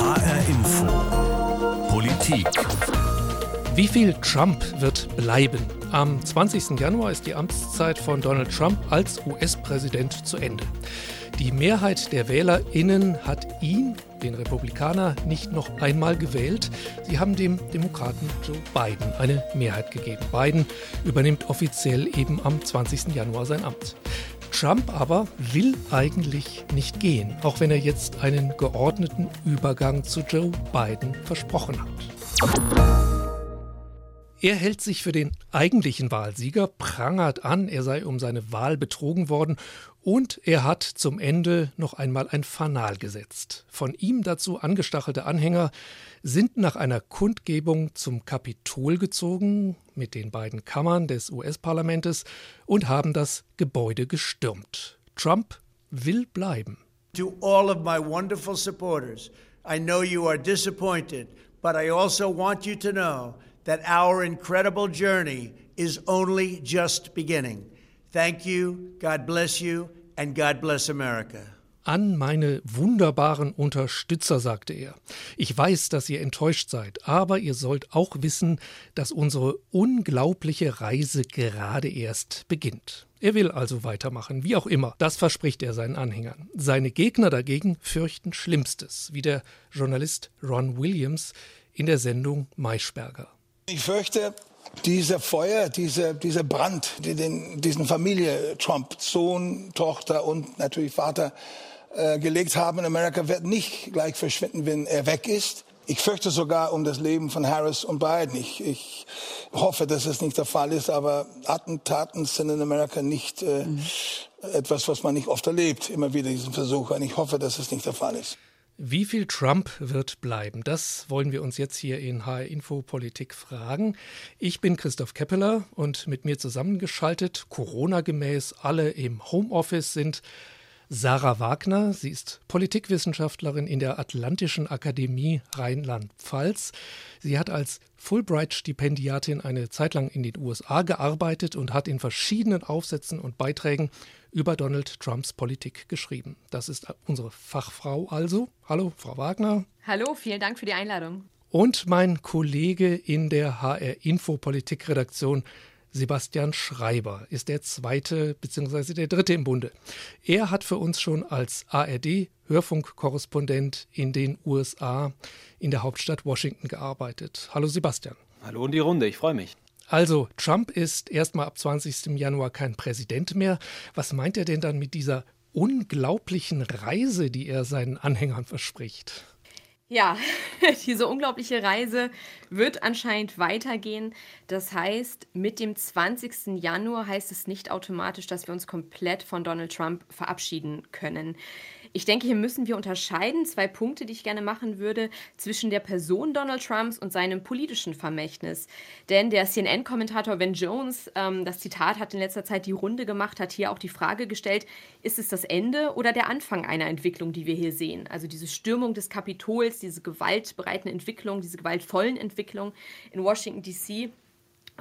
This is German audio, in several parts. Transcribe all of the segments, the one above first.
HR Info. Politik. Wie viel Trump wird bleiben? Am 20. Januar ist die Amtszeit von Donald Trump als US-Präsident zu Ende. Die Mehrheit der WählerInnen hat ihn, den Republikaner, nicht noch einmal gewählt. Sie haben dem Demokraten Joe Biden eine Mehrheit gegeben. Biden übernimmt offiziell eben am 20. Januar sein Amt. Trump aber will eigentlich nicht gehen, auch wenn er jetzt einen geordneten Übergang zu Joe Biden versprochen hat. Er hält sich für den eigentlichen Wahlsieger, prangert an, er sei um seine Wahl betrogen worden und er hat zum Ende noch einmal ein Fanal gesetzt. Von ihm dazu angestachelte Anhänger sind nach einer Kundgebung zum Kapitol gezogen mit den beiden Kammern des US-Parlamentes und haben das Gebäude gestürmt. Trump will bleiben. To all of my wonderful supporters, I know you are disappointed, but I also want you to know that our incredible journey is only just beginning. Thank you, God bless you, and God bless America. An meine wunderbaren Unterstützer, sagte er. Ich weiß, dass ihr enttäuscht seid, aber ihr sollt auch wissen, dass unsere unglaubliche Reise gerade erst beginnt. Er will also weitermachen, wie auch immer. Das verspricht er seinen Anhängern. Seine Gegner dagegen fürchten Schlimmstes, wie der Journalist Ron Williams in der Sendung Maischberger. Ich fürchte, dieser Feuer, dieser, dieser Brand, die den, diesen Familie Trump, Sohn, Tochter und natürlich Vater äh, gelegt haben in Amerika, wird nicht gleich verschwinden, wenn er weg ist. Ich fürchte sogar um das Leben von Harris und Biden. Ich, ich hoffe, dass es nicht der Fall ist, aber Attentaten sind in Amerika nicht äh, mhm. etwas, was man nicht oft erlebt, immer wieder diesen Versuch. Und ich hoffe, dass es nicht der Fall ist. Wie viel Trump wird bleiben? Das wollen wir uns jetzt hier in HR Info Politik fragen. Ich bin Christoph Keppeler und mit mir zusammengeschaltet, Corona-gemäß, alle im Homeoffice sind Sarah Wagner. Sie ist Politikwissenschaftlerin in der Atlantischen Akademie Rheinland-Pfalz. Sie hat als Fulbright-Stipendiatin eine Zeit lang in den USA gearbeitet und hat in verschiedenen Aufsätzen und Beiträgen über Donald Trumps Politik geschrieben. Das ist unsere Fachfrau also. Hallo, Frau Wagner. Hallo, vielen Dank für die Einladung. Und mein Kollege in der HR Info Politik Redaktion, Sebastian Schreiber, ist der zweite bzw. der dritte im Bunde. Er hat für uns schon als ARD Hörfunkkorrespondent in den USA in der Hauptstadt Washington gearbeitet. Hallo Sebastian. Hallo in die Runde, ich freue mich. Also, Trump ist erstmal ab 20. Januar kein Präsident mehr. Was meint er denn dann mit dieser unglaublichen Reise, die er seinen Anhängern verspricht? Ja, diese unglaubliche Reise wird anscheinend weitergehen. Das heißt, mit dem 20. Januar heißt es nicht automatisch, dass wir uns komplett von Donald Trump verabschieden können. Ich denke, hier müssen wir unterscheiden, zwei Punkte, die ich gerne machen würde, zwischen der Person Donald Trumps und seinem politischen Vermächtnis. Denn der CNN-Kommentator Ben Jones, ähm, das Zitat hat in letzter Zeit die Runde gemacht, hat hier auch die Frage gestellt, ist es das Ende oder der Anfang einer Entwicklung, die wir hier sehen? Also diese Stürmung des Kapitols, diese gewaltbereiten Entwicklungen, diese gewaltvollen Entwicklungen in Washington, D.C.,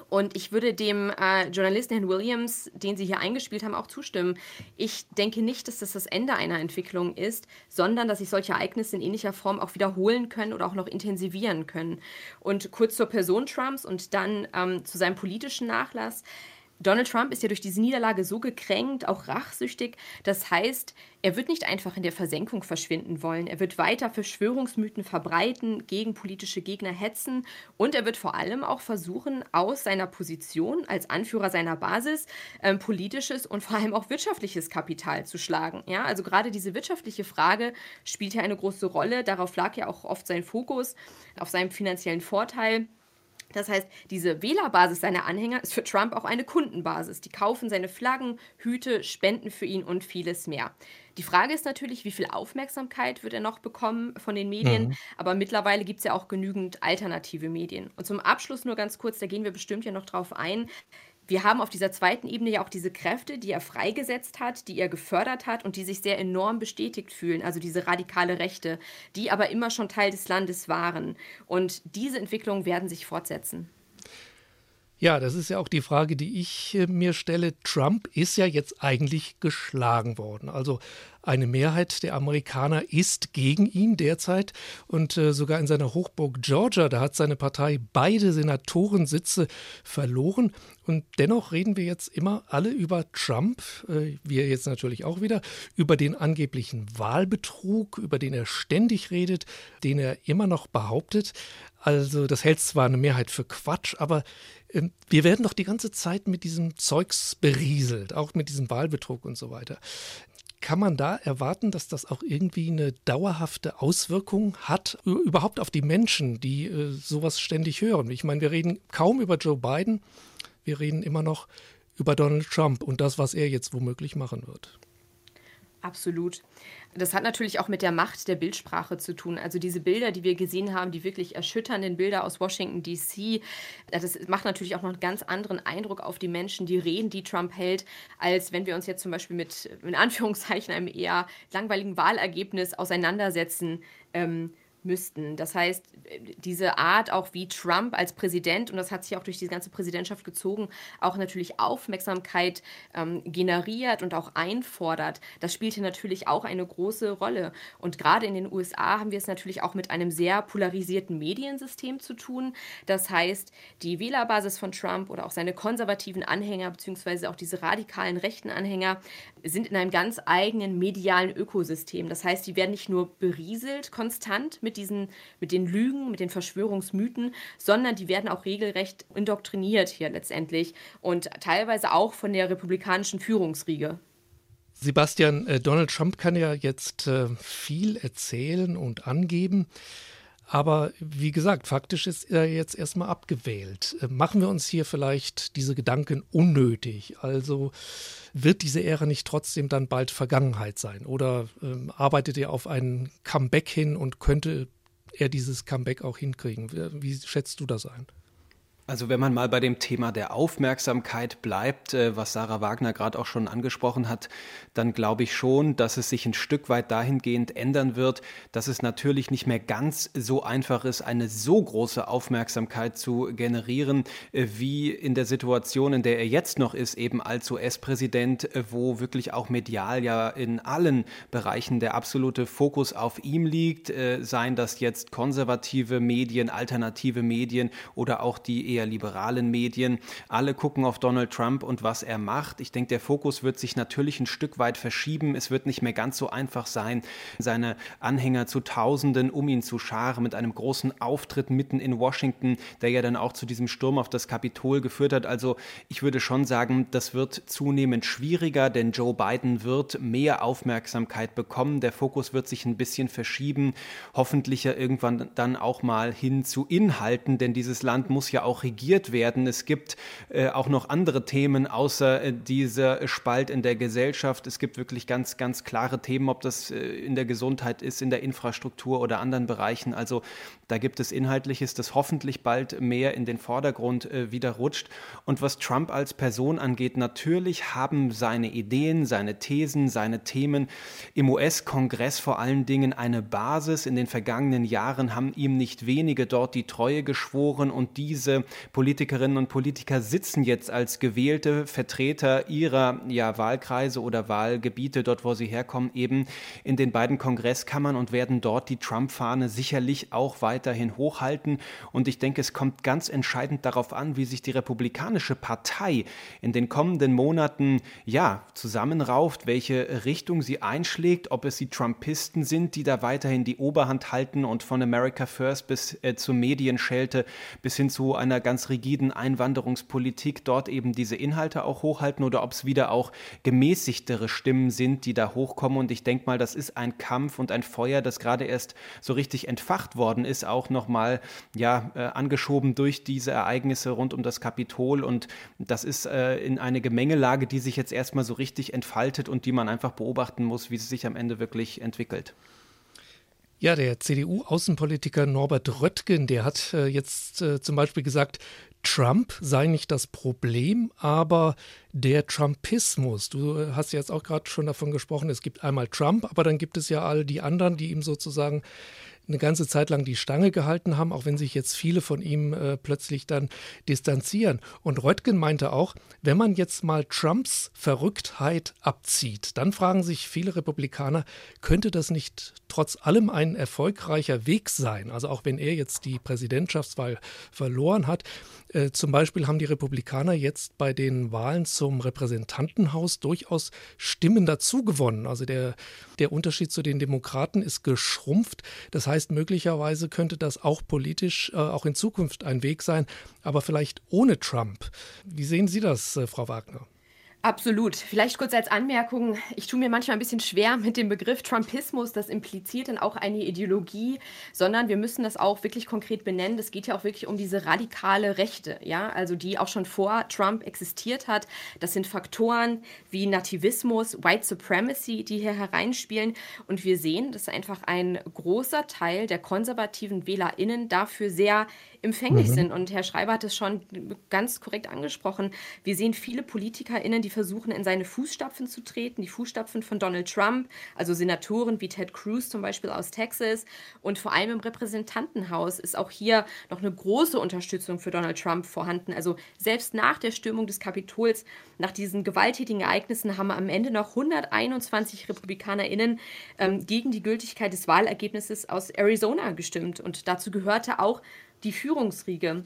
und ich würde dem äh, Journalisten Herrn Williams, den Sie hier eingespielt haben, auch zustimmen. Ich denke nicht, dass das das Ende einer Entwicklung ist, sondern dass sich solche Ereignisse in ähnlicher Form auch wiederholen können oder auch noch intensivieren können. Und kurz zur Person Trumps und dann ähm, zu seinem politischen Nachlass. Donald Trump ist ja durch diese Niederlage so gekränkt, auch rachsüchtig. Das heißt, er wird nicht einfach in der Versenkung verschwinden wollen. Er wird weiter Verschwörungsmythen verbreiten, gegen politische Gegner hetzen und er wird vor allem auch versuchen, aus seiner Position als Anführer seiner Basis ähm, politisches und vor allem auch wirtschaftliches Kapital zu schlagen. Ja, also gerade diese wirtschaftliche Frage spielt ja eine große Rolle. Darauf lag ja auch oft sein Fokus, auf seinem finanziellen Vorteil. Das heißt, diese Wählerbasis seiner Anhänger ist für Trump auch eine Kundenbasis. Die kaufen seine Flaggen, Hüte, spenden für ihn und vieles mehr. Die Frage ist natürlich, wie viel Aufmerksamkeit wird er noch bekommen von den Medien? Mhm. Aber mittlerweile gibt es ja auch genügend alternative Medien. Und zum Abschluss nur ganz kurz, da gehen wir bestimmt ja noch drauf ein wir haben auf dieser zweiten Ebene ja auch diese Kräfte, die er freigesetzt hat, die er gefördert hat und die sich sehr enorm bestätigt fühlen, also diese radikale Rechte, die aber immer schon Teil des Landes waren. Und diese Entwicklungen werden sich fortsetzen. Ja, das ist ja auch die Frage, die ich äh, mir stelle. Trump ist ja jetzt eigentlich geschlagen worden. Also Eine Mehrheit der Amerikaner ist gegen ihn derzeit und äh, sogar in seiner Hochburg Georgia, da hat seine Partei beide Senatorensitze verloren. Und dennoch reden wir jetzt immer alle über Trump, äh, wir jetzt natürlich auch wieder, über den angeblichen Wahlbetrug, über den er ständig redet, den er immer noch behauptet. Also das hält zwar eine Mehrheit für Quatsch, aber äh, wir werden doch die ganze Zeit mit diesem Zeugs berieselt, auch mit diesem Wahlbetrug und so weiter. Kann man da erwarten, dass das auch irgendwie eine dauerhafte Auswirkung hat, überhaupt auf die Menschen, die äh, sowas ständig hören? Ich meine, wir reden kaum über Joe Biden, wir reden immer noch über Donald Trump und das, was er jetzt womöglich machen wird. Absolut. Das hat natürlich auch mit der Macht der Bildsprache zu tun. Also diese Bilder, die wir gesehen haben, die wirklich erschütternden Bilder aus Washington, DC, das macht natürlich auch noch einen ganz anderen Eindruck auf die Menschen, die reden, die Trump hält, als wenn wir uns jetzt zum Beispiel mit, in Anführungszeichen, einem eher langweiligen Wahlergebnis auseinandersetzen. Ähm, müssten. Das heißt, diese Art, auch wie Trump als Präsident, und das hat sich auch durch die ganze Präsidentschaft gezogen, auch natürlich Aufmerksamkeit ähm, generiert und auch einfordert, das spielt hier natürlich auch eine große Rolle. Und gerade in den USA haben wir es natürlich auch mit einem sehr polarisierten Mediensystem zu tun. Das heißt, die Wählerbasis von Trump oder auch seine konservativen Anhänger, beziehungsweise auch diese radikalen rechten Anhänger, sind in einem ganz eigenen medialen Ökosystem. Das heißt, die werden nicht nur berieselt konstant mit mit, diesen, mit den Lügen, mit den Verschwörungsmythen, sondern die werden auch regelrecht indoktriniert hier letztendlich und teilweise auch von der republikanischen Führungsriege. Sebastian, äh, Donald Trump kann ja jetzt äh, viel erzählen und angeben. Aber wie gesagt, faktisch ist er jetzt erstmal abgewählt. Äh, machen wir uns hier vielleicht diese Gedanken unnötig? Also wird diese Ära nicht trotzdem dann bald Vergangenheit sein? Oder ähm, arbeitet er auf ein Comeback hin und könnte er dieses Comeback auch hinkriegen? Wie schätzt du das ein? Also wenn man mal bei dem Thema der Aufmerksamkeit bleibt, äh, was Sarah Wagner gerade auch schon angesprochen hat, dann glaube ich schon, dass es sich ein Stück weit dahingehend ändern wird, dass es natürlich nicht mehr ganz so einfach ist, eine so große Aufmerksamkeit zu generieren, äh, wie in der Situation, in der er jetzt noch ist, eben als US-Präsident, äh, wo wirklich auch medial ja in allen Bereichen der absolute Fokus auf ihm liegt, seien das jetzt konservative Medien, alternative Medien oder auch die eher eher liberalen Medien. Alle gucken auf Donald Trump und was er macht. Ich denke, der Fokus wird sich natürlich ein Stück weit verschieben. Es wird nicht mehr ganz so einfach sein, seine Anhänger zu Tausenden um ihn zu scharen mit einem großen Auftritt mitten in Washington, der ja dann auch zu diesem Sturm auf das Kapitol geführt hat. Also ich würde schon sagen, das wird zunehmend schwieriger, denn Joe Biden wird mehr Aufmerksamkeit bekommen. Der Fokus wird sich ein bisschen verschieben. Hoffentlich ja irgendwann dann auch mal hin zu Inhalten, denn dieses Land muss ja auch regiert werden. Es gibt äh, auch noch andere Themen außer äh, dieser Spalt in der Gesellschaft. Es gibt wirklich ganz, ganz klare Themen, ob das äh, in der Gesundheit ist, in der Infrastruktur oder anderen Bereichen. Also da gibt es Inhaltliches, das hoffentlich bald mehr in den Vordergrund äh, wieder rutscht. Und was Trump als Person angeht, natürlich haben seine Ideen, seine Thesen, seine Themen im US-Kongress vor allen Dingen eine Basis. In den vergangenen Jahren haben ihm nicht wenige dort die Treue geschworen und diese Politikerinnen und Politiker sitzen jetzt als gewählte Vertreter ihrer ja, Wahlkreise oder Wahlgebiete, dort wo sie herkommen, eben in den beiden Kongresskammern und werden dort die Trump-Fahne sicherlich auch weiterhin hochhalten. Und ich denke, es kommt ganz entscheidend darauf an, wie sich die Republikanische Partei in den kommenden Monaten ja zusammenrauft, welche Richtung sie einschlägt, ob es die Trumpisten sind, die da weiterhin die Oberhand halten und von America First bis äh, zur Medienschelte bis hin zu einer ganz rigiden Einwanderungspolitik dort eben diese Inhalte auch hochhalten oder ob es wieder auch gemäßigtere Stimmen sind, die da hochkommen. Und ich denke mal, das ist ein Kampf und ein Feuer, das gerade erst so richtig entfacht worden ist, auch nochmal ja, äh, angeschoben durch diese Ereignisse rund um das Kapitol. Und das ist äh, in eine Gemengelage, die sich jetzt erstmal so richtig entfaltet und die man einfach beobachten muss, wie sie sich am Ende wirklich entwickelt. Ja, der CDU-Außenpolitiker Norbert Röttgen, der hat äh, jetzt äh, zum Beispiel gesagt, Trump sei nicht das Problem, aber der Trumpismus. Du äh, hast jetzt auch gerade schon davon gesprochen, es gibt einmal Trump, aber dann gibt es ja all die anderen, die ihm sozusagen eine ganze Zeit lang die Stange gehalten haben, auch wenn sich jetzt viele von ihm äh, plötzlich dann distanzieren. Und Röttgen meinte auch, wenn man jetzt mal Trumps Verrücktheit abzieht, dann fragen sich viele Republikaner, könnte das nicht trotz allem ein erfolgreicher Weg sein? Also auch wenn er jetzt die Präsidentschaftswahl verloren hat. Äh, zum Beispiel haben die Republikaner jetzt bei den Wahlen zum Repräsentantenhaus durchaus Stimmen dazugewonnen. Also der, der Unterschied zu den Demokraten ist geschrumpft. Das heißt, möglicherweise könnte das auch politisch äh, auch in Zukunft ein Weg sein, aber vielleicht ohne Trump. Wie sehen Sie das, äh, Frau Wagner? Absolut. Vielleicht kurz als Anmerkung, ich tue mir manchmal ein bisschen schwer mit dem Begriff Trumpismus, das impliziert dann auch eine Ideologie, sondern wir müssen das auch wirklich konkret benennen. Es geht ja auch wirklich um diese radikale Rechte, ja, also die auch schon vor Trump existiert hat. Das sind Faktoren wie Nativismus, White Supremacy, die hier hereinspielen. Und wir sehen, dass einfach ein großer Teil der konservativen WählerInnen dafür sehr empfänglich mhm. sind. Und Herr Schreiber hat es schon ganz korrekt angesprochen. Wir sehen viele PolitikerInnen, die versuchen, in seine Fußstapfen zu treten, die Fußstapfen von Donald Trump, also Senatoren wie Ted Cruz zum Beispiel aus Texas. Und vor allem im Repräsentantenhaus ist auch hier noch eine große Unterstützung für Donald Trump vorhanden. Also selbst nach der Stürmung des Kapitols, nach diesen gewalttätigen Ereignissen, haben am Ende noch 121 RepublikanerInnen ähm, gegen die Gültigkeit des Wahlergebnisses aus Arizona gestimmt. Und dazu gehörte auch die Führungsriege.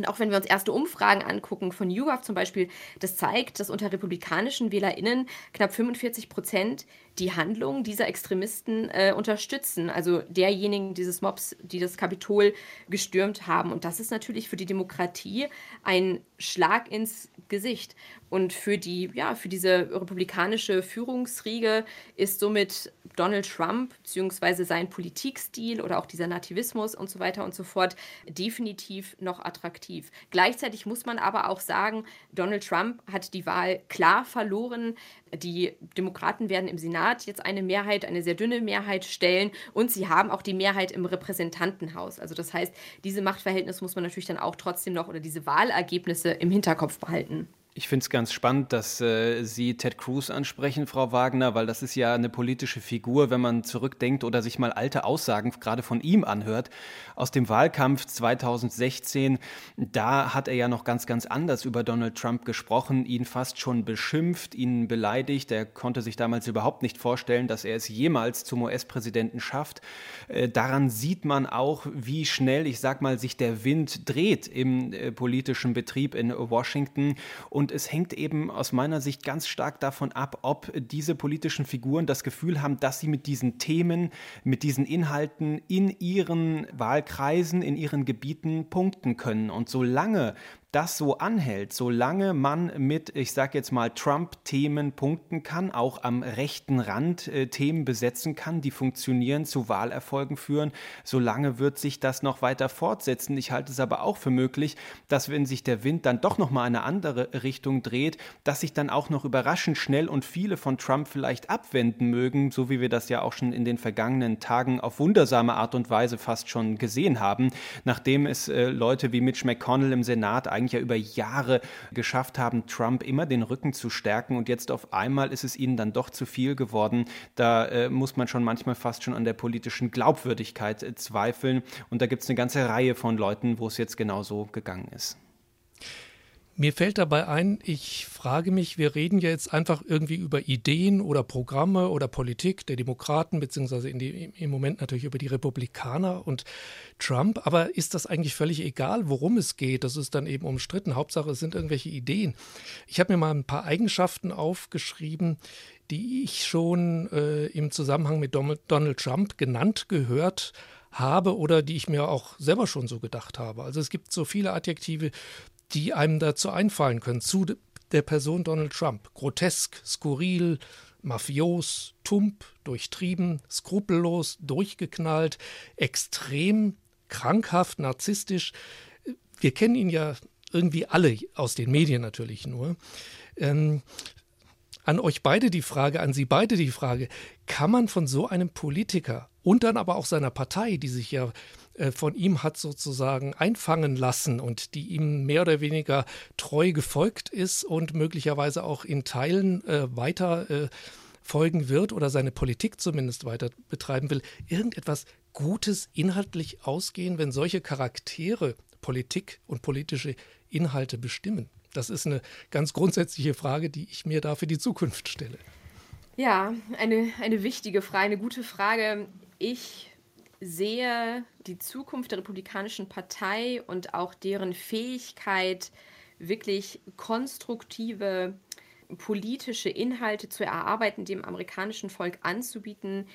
Und auch wenn wir uns erste Umfragen angucken, von YouGov zum Beispiel, das zeigt, dass unter republikanischen WählerInnen knapp 45 Prozent die Handlungen dieser Extremisten äh, unterstützen, also derjenigen dieses Mobs, die das Kapitol gestürmt haben. Und das ist natürlich für die Demokratie ein Schlag ins Gesicht. Und für die, ja, für diese republikanische Führungsriege ist somit Donald Trump bzw. sein Politikstil oder auch dieser Nativismus und so weiter und so fort definitiv noch attraktiv. Gleichzeitig muss man aber auch sagen, Donald Trump hat die Wahl klar verloren. Die Demokraten werden im Senat jetzt eine Mehrheit, eine sehr dünne Mehrheit stellen und sie haben auch die Mehrheit im Repräsentantenhaus. Also das heißt, diese Machtverhältnisse muss man natürlich dann auch trotzdem noch oder diese Wahlergebnisse im Hinterkopf behalten. Ich finde es ganz spannend, dass äh, Sie Ted Cruz ansprechen, Frau Wagner, weil das ist ja eine politische Figur, wenn man zurückdenkt oder sich mal alte Aussagen gerade von ihm anhört. Aus dem Wahlkampf 2016, da hat er ja noch ganz, ganz anders über Donald Trump gesprochen, ihn fast schon beschimpft, ihn beleidigt. Er konnte sich damals überhaupt nicht vorstellen, dass er es jemals zum US-Präsidenten schafft. Äh, daran sieht man auch, wie schnell, ich sag mal, sich der Wind dreht im äh, politischen Betrieb in Washington. Und und es hängt eben aus meiner Sicht ganz stark davon ab, ob diese politischen Figuren das Gefühl haben, dass sie mit diesen Themen, mit diesen Inhalten in ihren Wahlkreisen, in ihren Gebieten punkten können. Und solange das so anhält, solange man mit, ich sage jetzt mal, Trump-Themen punkten kann, auch am rechten Rand äh, Themen besetzen kann, die funktionieren, zu Wahlerfolgen führen, solange wird sich das noch weiter fortsetzen. Ich halte es aber auch für möglich, dass wenn sich der Wind dann doch noch mal eine andere Richtung dreht, dass sich dann auch noch überraschend schnell und viele von Trump vielleicht abwenden mögen, so wie wir das ja auch schon in den vergangenen Tagen auf wundersame Art und Weise fast schon gesehen haben, nachdem es äh, Leute wie Mitch McConnell im Senat eigentlich ja über Jahre geschafft haben, Trump immer den Rücken zu stärken und jetzt auf einmal ist es ihnen dann doch zu viel geworden. Da äh, muss man schon manchmal fast schon an der politischen Glaubwürdigkeit äh, zweifeln und da gibt es eine ganze Reihe von Leuten, wo es jetzt genauso gegangen ist. Mir fällt dabei ein, ich frage mich, wir reden ja jetzt einfach irgendwie über Ideen oder Programme oder Politik der Demokraten, beziehungsweise die, im Moment natürlich über die Republikaner und Trump. Aber ist das eigentlich völlig egal, worum es geht? Das ist dann eben umstritten. Hauptsache, es sind irgendwelche Ideen. Ich habe mir mal ein paar Eigenschaften aufgeschrieben, die ich schon äh, im Zusammenhang mit Donald Trump genannt gehört habe oder die ich mir auch selber schon so gedacht habe. Also es gibt so viele Adjektive, die einem dazu einfallen können, zu der Person Donald Trump. Grotesk, skurril, mafios, tump, durchtrieben, skrupellos, durchgeknallt, extrem, krankhaft, narzisstisch. Wir kennen ihn ja irgendwie alle aus den Medien natürlich nur. Ähm, an euch beide die Frage, an Sie beide die Frage, kann man von so einem Politiker und dann aber auch seiner Partei, die sich ja von ihm hat sozusagen einfangen lassen und die ihm mehr oder weniger treu gefolgt ist und möglicherweise auch in Teilen äh, weiter äh, folgen wird oder seine Politik zumindest weiter betreiben will, irgendetwas Gutes inhaltlich ausgehen, wenn solche Charaktere Politik und politische Inhalte bestimmen? Das ist eine ganz grundsätzliche Frage, die ich mir da für die Zukunft stelle. Ja, eine, eine wichtige Frage, eine gute Frage. Ich sehe die Zukunft der Republikanischen Partei und auch deren Fähigkeit, wirklich konstruktive politische Inhalte zu erarbeiten, dem amerikanischen Volk anzubieten,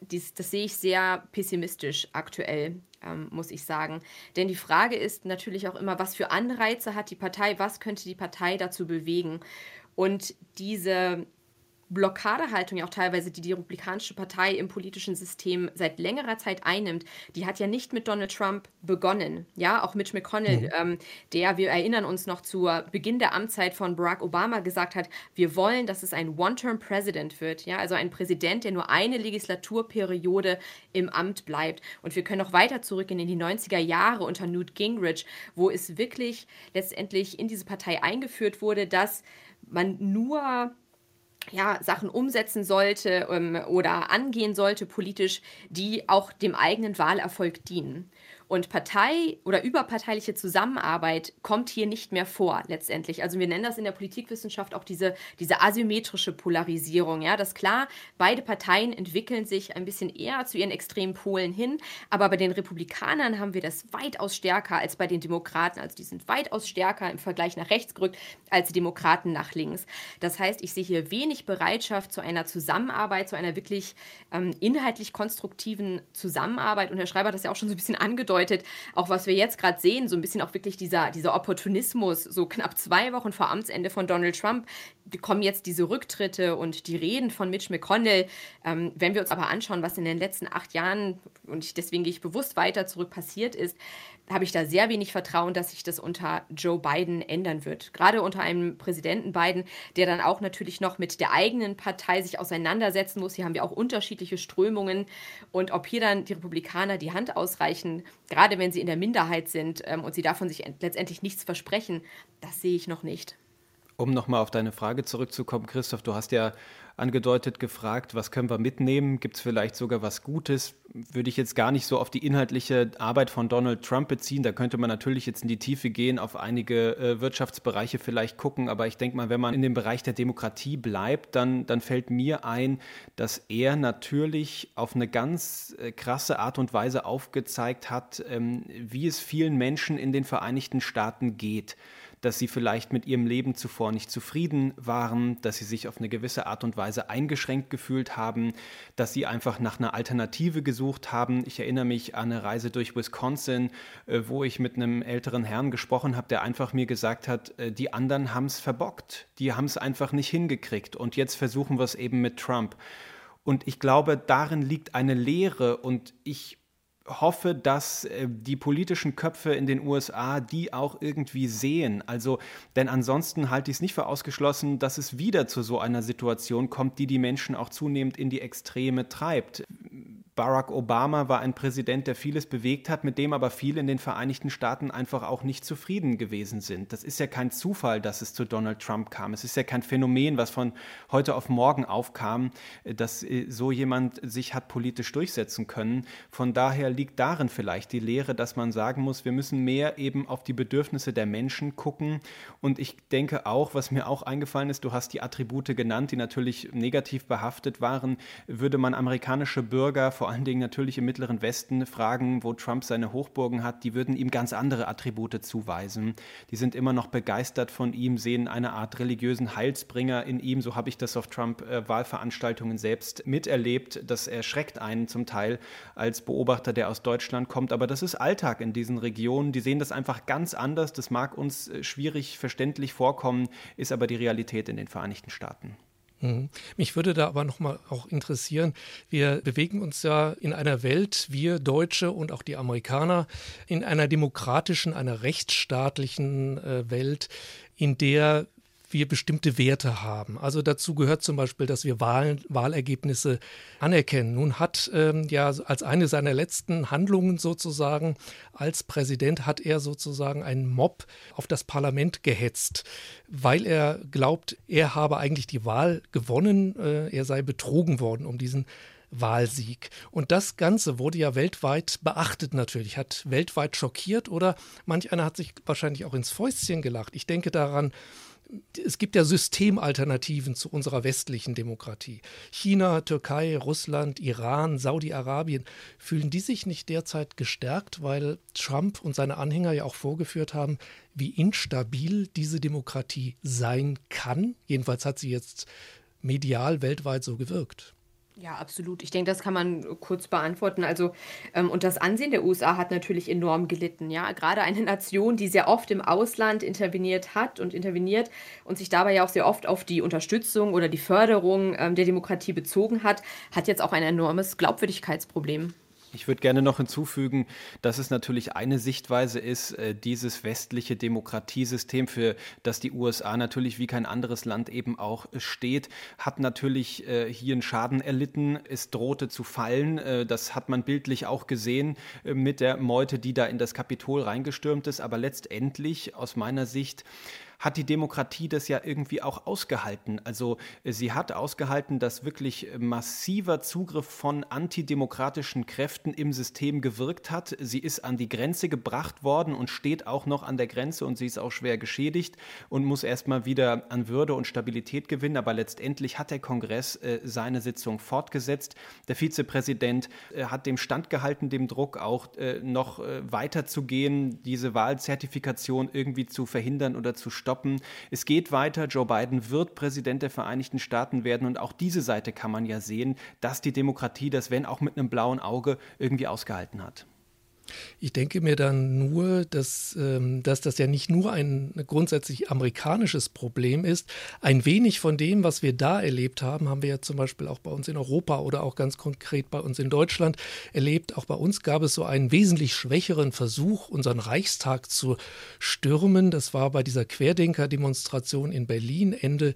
dies, das sehe ich sehr pessimistisch aktuell, ähm, muss ich sagen. Denn die Frage ist natürlich auch immer, was für Anreize hat die Partei, was könnte die Partei dazu bewegen? Und diese Blockadehaltung ja auch teilweise, die die Republikanische Partei im politischen System seit längerer Zeit einnimmt, die hat ja nicht mit Donald Trump begonnen. Ja, auch Mitch McConnell, mhm. ähm, der, wir erinnern uns noch zu Beginn der Amtszeit von Barack Obama gesagt hat, wir wollen, dass es ein One-Term-President wird. Ja, also ein Präsident, der nur eine Legislaturperiode im Amt bleibt. Und wir können auch weiter zurückgehen in die 90er Jahre unter Newt Gingrich, wo es wirklich letztendlich in diese Partei eingeführt wurde, dass man nur ja, Sachen umsetzen sollte ähm, oder angehen sollte politisch, die auch dem eigenen Wahlerfolg dienen. Und Partei oder überparteiliche Zusammenarbeit kommt hier nicht mehr vor, letztendlich. Also wir nennen das in der Politikwissenschaft auch diese, diese asymmetrische Polarisierung. Ja, das klar, beide Parteien entwickeln sich ein bisschen eher zu ihren extremen Polen hin, aber bei den Republikanern haben wir das weitaus stärker als bei den Demokraten. Also die sind weitaus stärker im Vergleich nach rechts gerückt als die Demokraten nach links. Das heißt, ich sehe hier wenig Bereitschaft zu einer Zusammenarbeit, zu einer wirklich ähm, inhaltlich konstruktiven Zusammenarbeit. Und Herr Schreiber hat das ja auch schon so ein bisschen angedeutet angedeutet, auch was wir jetzt gerade sehen, so ein bisschen auch wirklich dieser, dieser Opportunismus, so knapp zwei Wochen vor Amtsende von Donald Trump, kommen jetzt diese Rücktritte und die Reden von Mitch McConnell. Ähm, wenn wir uns aber anschauen, was in den letzten acht Jahren, und deswegen gehe ich bewusst weiter zurück, passiert ist, habe ich da sehr wenig Vertrauen, dass sich das unter Joe Biden ändern wird. Gerade unter einem Präsidenten Biden, der dann auch natürlich noch mit der eigenen Partei sich auseinandersetzen muss. Hier haben wir auch unterschiedliche Strömungen. Und ob hier dann die Republikaner die Hand ausreichen, gerade wenn sie in der Minderheit sind ähm, und sie davon sich letztendlich nichts versprechen, das sehe ich noch nicht. Um nochmal auf deine Frage zurückzukommen, Christoph, du hast ja angedeutet gefragt, was können wir mitnehmen? Gibt es vielleicht sogar was Gutes? Würde ich jetzt gar nicht so auf die inhaltliche Arbeit von Donald Trump beziehen. Da könnte man natürlich jetzt in die Tiefe gehen, auf einige äh, Wirtschaftsbereiche vielleicht gucken. Aber ich denke mal, wenn man in dem Bereich der Demokratie bleibt, dann, dann fällt mir ein, dass er natürlich auf eine ganz äh, krasse Art und Weise aufgezeigt hat, ähm, wie es vielen Menschen in den Vereinigten Staaten geht dass sie vielleicht mit ihrem Leben zuvor nicht zufrieden waren, dass sie sich auf eine gewisse Art und Weise eingeschränkt gefühlt haben, dass sie einfach nach einer Alternative gesucht haben. Ich erinnere mich an eine Reise durch Wisconsin, äh, wo ich mit einem älteren Herrn gesprochen habe, der einfach mir gesagt hat, äh, die anderen haben es verbockt, die haben es einfach nicht hingekriegt und jetzt versuchen wir es eben mit Trump. Und ich glaube, darin liegt eine Lehre und ich hoffe, dass äh, die politischen Köpfe in den USA die auch irgendwie sehen. Also, denn ansonsten halte ich es nicht für ausgeschlossen, dass es wieder zu so einer Situation kommt, die die Menschen auch zunehmend in die Extreme treibt. Barack Obama war ein Präsident, der vieles bewegt hat, mit dem aber viele in den Vereinigten Staaten einfach auch nicht zufrieden gewesen sind. Das ist ja kein Zufall, dass es zu Donald Trump kam. Es ist ja kein Phänomen, was von heute auf morgen aufkam, dass äh, so jemand sich hat politisch durchsetzen können. Von daher liegt darin vielleicht die Lehre, dass man sagen muss, wir müssen mehr eben auf die Bedürfnisse der Menschen gucken. Und ich denke auch, was mir auch eingefallen ist, du hast die Attribute genannt, die natürlich negativ behaftet waren, würde man amerikanische Bürger vor vor allen Dingen natürlich im Mittleren Westen fragen, wo Trump seine Hochburgen hat, die würden ihm ganz andere Attribute zuweisen. Die sind immer noch begeistert von ihm, sehen eine Art religiösen Heilsbringer in ihm. So habe ich das auf Trump-Wahlveranstaltungen selbst miterlebt. Das erschreckt einen zum Teil als Beobachter, der aus Deutschland kommt. Aber das ist Alltag in diesen Regionen. Die sehen das einfach ganz anders. Das mag uns äh, schwierig verständlich vorkommen, ist aber die Realität in den Vereinigten Staaten. Mhm. Mich würde da aber nochmal auch interessieren, wir bewegen uns ja in einer Welt, wir Deutsche und auch die Amerikaner, in einer demokratischen, einer rechtsstaatlichen äh, Welt, in der wir bestimmte Werte haben. Also dazu gehört zum Beispiel, dass wir Wahlen, Wahlergebnisse anerkennen. Nun hat ähm, ja als eine seiner letzten Handlungen sozusagen als Präsident hat er sozusagen einen Mob auf das Parlament gehetzt, weil er glaubt, er habe eigentlich die Wahl gewonnen, äh, er sei betrogen worden um diesen Wahlsieg. Und das Ganze wurde ja weltweit beachtet natürlich, hat weltweit schockiert oder manch einer hat sich wahrscheinlich auch ins Fäustchen gelacht. Ich denke daran, es gibt ja Systemalternativen zu unserer westlichen Demokratie. China, Türkei, Russland, Iran, Saudi-Arabien, fühlen die sich nicht derzeit gestärkt, weil Trump und seine Anhänger ja auch vorgeführt haben, wie instabil diese Demokratie sein kann? Jedenfalls hat sie jetzt medial weltweit so gewirkt. Ja, absolut. Ich denke, das kann man kurz beantworten. Also, ähm, und das Ansehen der USA hat natürlich enorm gelitten. Ja, gerade eine Nation, die sehr oft im Ausland interveniert hat und interveniert und sich dabei ja auch sehr oft auf die Unterstützung oder die Förderung ähm, der Demokratie bezogen hat, hat jetzt auch ein enormes Glaubwürdigkeitsproblem. Ich würde gerne noch hinzufügen, dass es natürlich eine Sichtweise ist, äh, dieses westliche Demokratiesystem, für das die USA natürlich wie kein anderes Land eben auch steht, hat natürlich äh, hier einen Schaden erlitten. Es drohte zu fallen. Äh, das hat man bildlich auch gesehen mit der Meute, die da in das Kapitol reingestürmt ist. Aber letztendlich, aus meiner Sicht, hat die Demokratie das ja irgendwie auch ausgehalten. Also äh, sie hat ausgehalten, dass wirklich massiver Zugriff von antidemokratischen Kräften im System gewirkt hat. Sie ist an die Grenze gebracht worden und steht auch noch an der Grenze und sie ist auch schwer geschädigt und muss erstmal wieder an Würde und Stabilität gewinnen. Aber letztendlich hat der Kongress äh, seine Sitzung fortgesetzt. Der Vizepräsident äh, hat dem Stand gehalten, dem Druck auch äh, noch äh, weiterzugehen, diese Wahlzertifikation irgendwie zu verhindern oder zu stoppen stoppen. Es geht weiter. Joe Biden wird Präsident der Vereinigten Staaten werden. Und auch diese Seite kann man ja sehen, dass die Demokratie das, wenn auch mit einem blauen Auge, irgendwie ausgehalten hat. Ich denke mir dann nur, dass, ähm, dass das ja nicht nur ein grundsätzlich amerikanisches Problem ist. Ein wenig von dem, was wir da erlebt haben, haben wir ja zum Beispiel auch bei uns in Europa oder auch ganz konkret bei uns in Deutschland erlebt. Auch bei uns gab es so einen wesentlich schwächeren Versuch, unseren Reichstag zu stürmen. Das war bei dieser Querdenker-Demonstration in Berlin Ende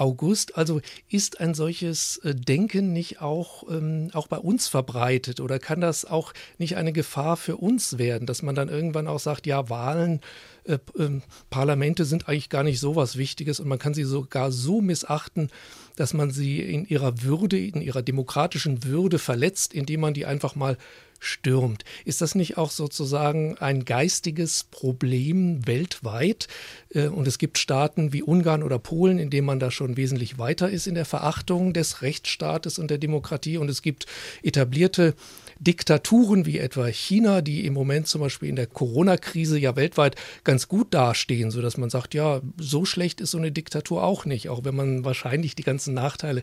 August. Also ist ein solches äh, Denken nicht auch, ähm, auch bei uns verbreitet oder kann das auch nicht eine Gefahr für uns werden, dass man dann irgendwann auch sagt, ja, Wahlen, äh, äh, Parlamente sind eigentlich gar nicht so was Wichtiges und man kann sie sogar so missachten, dass man sie in ihrer Würde, in ihrer demokratischen Würde verletzt, indem man die einfach mal stürmt. Ist das nicht auch sozusagen ein geistiges Problem weltweit? Äh, und es gibt Staaten wie Ungarn oder Polen, in denen man da schon wesentlich weiter ist in der Verachtung des Rechtsstaates und der Demokratie. Und es gibt etablierte Diktaturen wie etwa China, die im Moment zum Beispiel in der Corona-Krise ja weltweit ganz gut dastehen, sodass man sagt, ja, so schlecht ist so eine Diktatur auch nicht, auch wenn man wahrscheinlich die ganzen Nachteile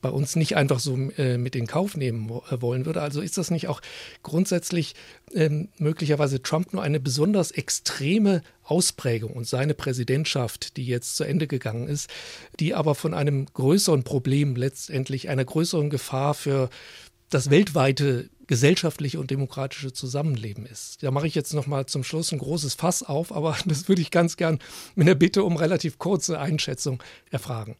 bei uns nicht einfach so äh, mit in Kauf nehmen äh, wollen würde. Also ist das nicht auch grundsätzlich ähm, möglicherweise Trump nur eine besonders extreme Ausprägung und seine Präsidentschaft, die jetzt zu Ende gegangen ist, die aber von einem größeren Problem letztendlich, einer größeren Gefahr für das weltweite gesellschaftliche und demokratische Zusammenleben ist. Da mache ich jetzt noch mal zum Schluss ein großes Fass auf, aber das würde ich ganz gern mit der Bitte um relativ kurze Einschätzung erfragen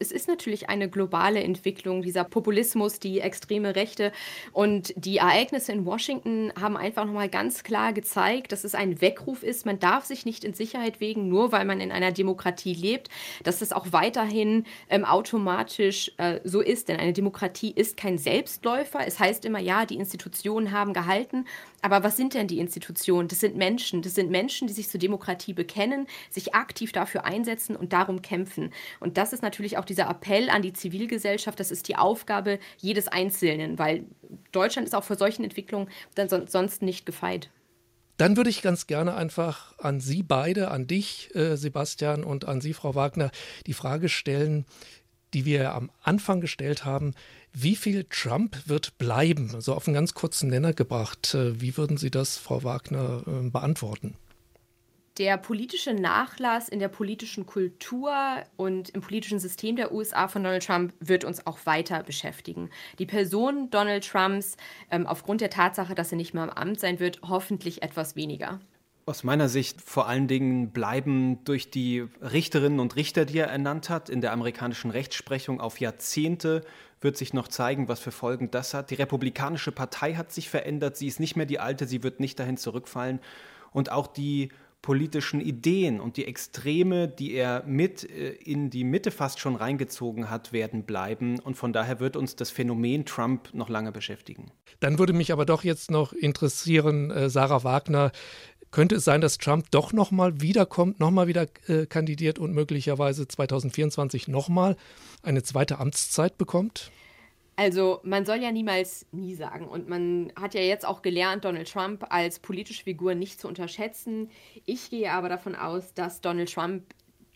es ist natürlich eine globale Entwicklung, dieser Populismus, die extreme Rechte. Und die Ereignisse in Washington haben einfach nochmal ganz klar gezeigt, dass es ein Weckruf ist. Man darf sich nicht in Sicherheit wägen, nur weil man in einer Demokratie lebt, dass es auch weiterhin ähm, automatisch äh, so ist. Denn eine Demokratie ist kein Selbstläufer. Es heißt immer, ja, die Institutionen haben gehalten. Aber was sind denn die Institutionen? Das sind Menschen. Das sind Menschen, die sich zur Demokratie bekennen, sich aktiv dafür einsetzen und darum kämpfen. Und das ist natürlich auch dieser Appell an die Zivilgesellschaft, das ist die Aufgabe jedes Einzelnen, weil Deutschland ist auch vor solchen Entwicklungen dann sonst nicht gefeit. Dann würde ich ganz gerne einfach an Sie beide, an dich, äh, Sebastian, und an Sie, Frau Wagner, die Frage stellen, die wir am Anfang gestellt haben. Wie viel Trump wird bleiben? So auf einen ganz kurzen Nenner gebracht. Äh, wie würden Sie das, Frau Wagner, äh, beantworten? Der politische Nachlass in der politischen Kultur und im politischen System der USA von Donald Trump wird uns auch weiter beschäftigen. Die Person Donald Trumps, ähm, aufgrund der Tatsache, dass er nicht mehr im Amt sein wird, hoffentlich etwas weniger. Aus meiner Sicht vor allen Dingen bleiben durch die Richterinnen und Richter, die er ernannt hat, in der amerikanischen Rechtsprechung auf Jahrzehnte wird sich noch zeigen, was für Folgen das hat. Die Republikanische Partei hat sich verändert, sie ist nicht mehr die alte, sie wird nicht dahin zurückfallen. Und auch die politischen Ideen und die Extreme, die er mit äh, in die Mitte fast schon reingezogen hat, werden bleiben. Und von daher wird uns das Phänomen Trump noch lange beschäftigen. Dann würde mich aber doch jetzt noch interessieren, äh, Sarah Wagner, könnte es sein, dass Trump doch nochmal wiederkommt, nochmal wieder äh, kandidiert und möglicherweise 2024 nochmal eine zweite Amtszeit bekommt? Also man soll ja niemals nie sagen. Und man hat ja jetzt auch gelernt, Donald Trump als politische Figur nicht zu unterschätzen. Ich gehe aber davon aus, dass Donald Trump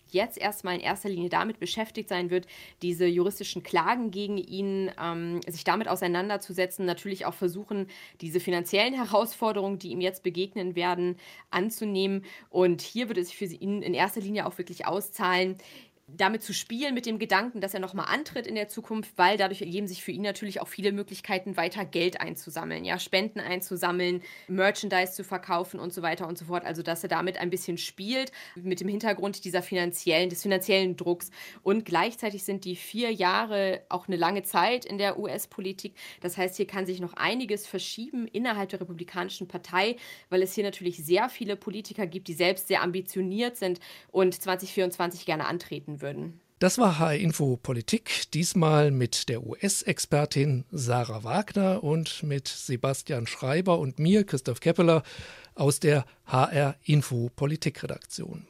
jetzt erstmal in erster Linie damit beschäftigt sein wird, diese juristischen Klagen gegen ihn, ähm, sich damit auseinanderzusetzen, natürlich auch versuchen, diese finanziellen Herausforderungen, die ihm jetzt begegnen werden, anzunehmen. Und hier wird es sich für ihn in erster Linie auch wirklich auszahlen, damit zu spielen mit dem Gedanken, dass er nochmal antritt in der Zukunft, weil dadurch ergeben sich für ihn natürlich auch viele Möglichkeiten, weiter Geld einzusammeln, ja, Spenden einzusammeln, Merchandise zu verkaufen und so weiter und so fort. Also, dass er damit ein bisschen spielt, mit dem Hintergrund dieser finanziellen, des finanziellen Drucks. Und gleichzeitig sind die vier Jahre auch eine lange Zeit in der US-Politik. Das heißt, hier kann sich noch einiges verschieben innerhalb der Republikanischen Partei, weil es hier natürlich sehr viele Politiker gibt, die selbst sehr ambitioniert sind und 2024 gerne antreten würden. Das war HR Info Politik, diesmal mit der US-Expertin Sarah Wagner und mit Sebastian Schreiber und mir, Christoph Keppeler, aus der HR Info Politik Redaktion.